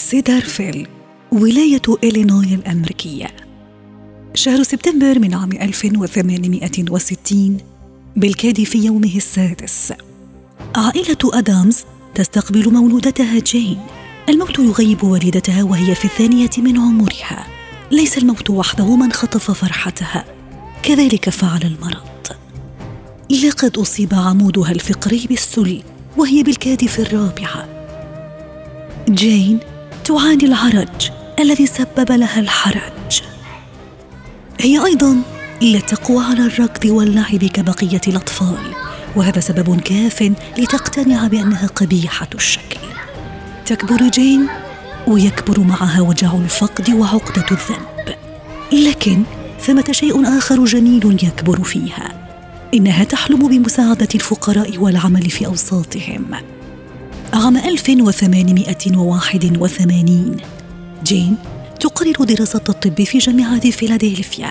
سيدارفيل ولاية إلينوي الأمريكية. شهر سبتمبر من عام 1860 بالكاد في يومه السادس. عائلة أدامز تستقبل مولودتها جين. الموت يغيب والدتها وهي في الثانية من عمرها. ليس الموت وحده من خطف فرحتها. كذلك فعل المرض. لقد أصيب عمودها الفقري بالسل وهي بالكاد في الرابعة. جين تعاني العرج الذي سبب لها الحرج. هي أيضا لا تقوى على الركض واللعب كبقية الأطفال وهذا سبب كاف لتقتنع بأنها قبيحة الشكل. تكبر جين ويكبر معها وجع الفقد وعقدة الذنب. لكن ثمه شيء آخر جميل يكبر فيها. إنها تحلم بمساعدة الفقراء والعمل في أوساطهم. عام 1881 جين تقرر دراسة الطب في جامعة فيلادلفيا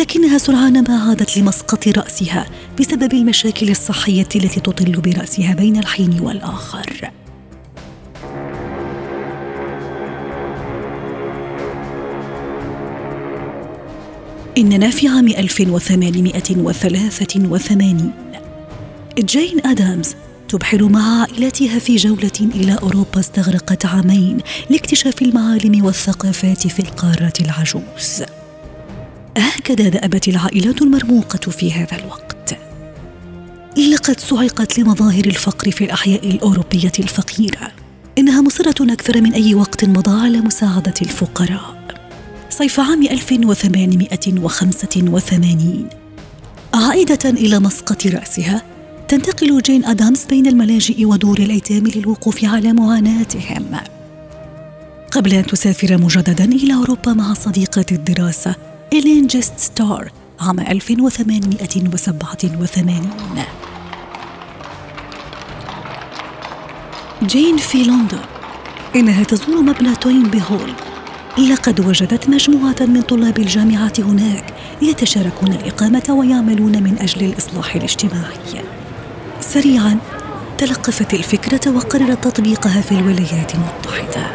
لكنها سرعان ما عادت لمسقط رأسها بسبب المشاكل الصحية التي تطل برأسها بين الحين والآخر. إننا في عام 1883 جين آدامز تبحر مع عائلتها في جولة إلى أوروبا استغرقت عامين لاكتشاف المعالم والثقافات في القارة العجوز. هكذا دأبت العائلات المرموقة في هذا الوقت. لقد صعقت لمظاهر الفقر في الأحياء الأوروبية الفقيرة. إنها مصرة أكثر من أي وقت مضى على مساعدة الفقراء. صيف عام 1885 عائدة إلى مسقط رأسها تنتقل جين آدامز بين الملاجئ ودور الأيتام للوقوف على معاناتهم. قبل أن تسافر مجددا إلى أوروبا مع صديقة الدراسة إلين جيتس ستار عام 1887 جين في لندن. إنها تزور مبنى توينبي هول لقد وجدت مجموعة من طلاب الجامعة هناك يتشاركون الإقامة ويعملون من أجل الإصلاح الاجتماعي. سريعا تلقفت الفكرة وقررت تطبيقها في الولايات المتحدة.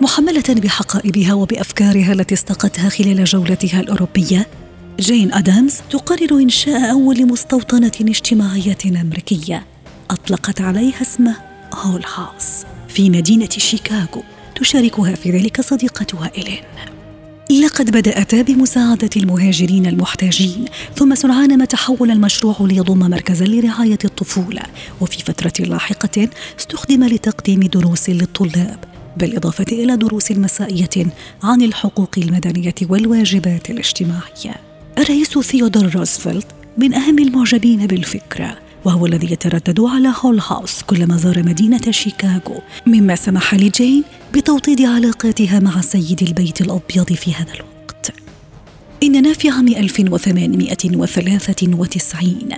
محملة بحقائبها وبأفكارها التي استقتها خلال جولتها الأوروبية جين أدامز تقرر إنشاء أول مستوطنة اجتماعية أمريكية. أطلقت عليها اسمه هول هاوس في مدينة شيكاغو تشاركها في ذلك صديقتها إلين لقد بدأتا بمساعدة المهاجرين المحتاجين ثم سرعان ما تحول المشروع ليضم مركزا لرعاية الطفولة وفي فترة لاحقة استخدم لتقديم دروس للطلاب بالإضافة إلى دروس مسائية عن الحقوق المدنية والواجبات الاجتماعية. الرئيس ثيودور روزفلت من أهم المعجبين بالفكرة وهو الذي يتردد على هول هاوس كلما زار مدينة شيكاغو. مما سمح لجين بتوطيد علاقاتها مع سيد البيت الأبيض في هذا الوقت. إننا في عام 1893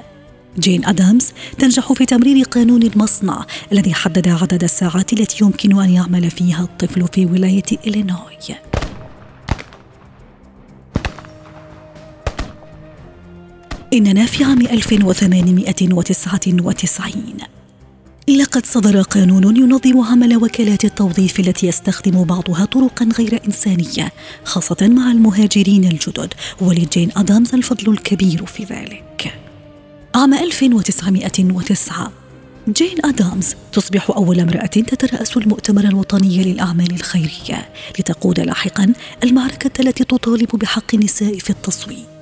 جين أدامز تنجح في تمرير قانون المصنع الذي حدد عدد الساعات التي يمكن أن يعمل فيها الطفل في ولاية إلينوي. إننا في عام 1899 لقد صدر قانون ينظم عمل وكالات التوظيف التي يستخدم بعضها طرقا غير إنسانية خاصة مع المهاجرين الجدد ولجين أدامز الفضل الكبير في ذلك. عام 1909 جين آدامز تصبح أول امرأة تترأس المؤتمر الوطني للأعمال الخيرية لتقود لاحقا المعركة التي تطالب بحق النساء في التصويت.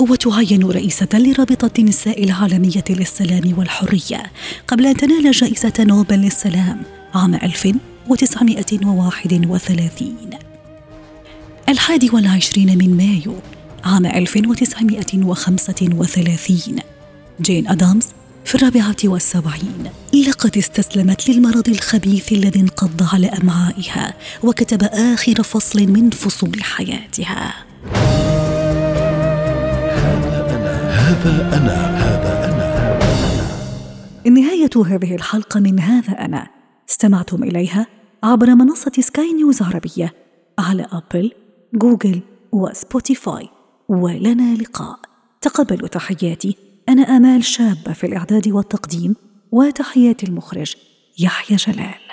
وتعين رئيسة لرابطة النساء العالمية للسلام والحرية قبل أن تنال جائزة نوبل للسلام عام 1931 الحادي والعشرين من مايو عام 1935 جين أدامز في الرابعة والسبعين. لقد استسلمت للمرض الخبيث الذي انقض على أمعائها وكتب آخر فصل من فصول حياتها. هذا أنا هذا أنا. نهاية هذه الحلقة من هذا أنا. استمعتم إليها عبر منصة سكاي نيوز عربية على أبل، جوجل وسبوتيفاي ولنا لقاء. تقبلوا تحياتي. أنا آمال شابة في الإعداد والتقديم وتحيات المخرج يحيى جلال.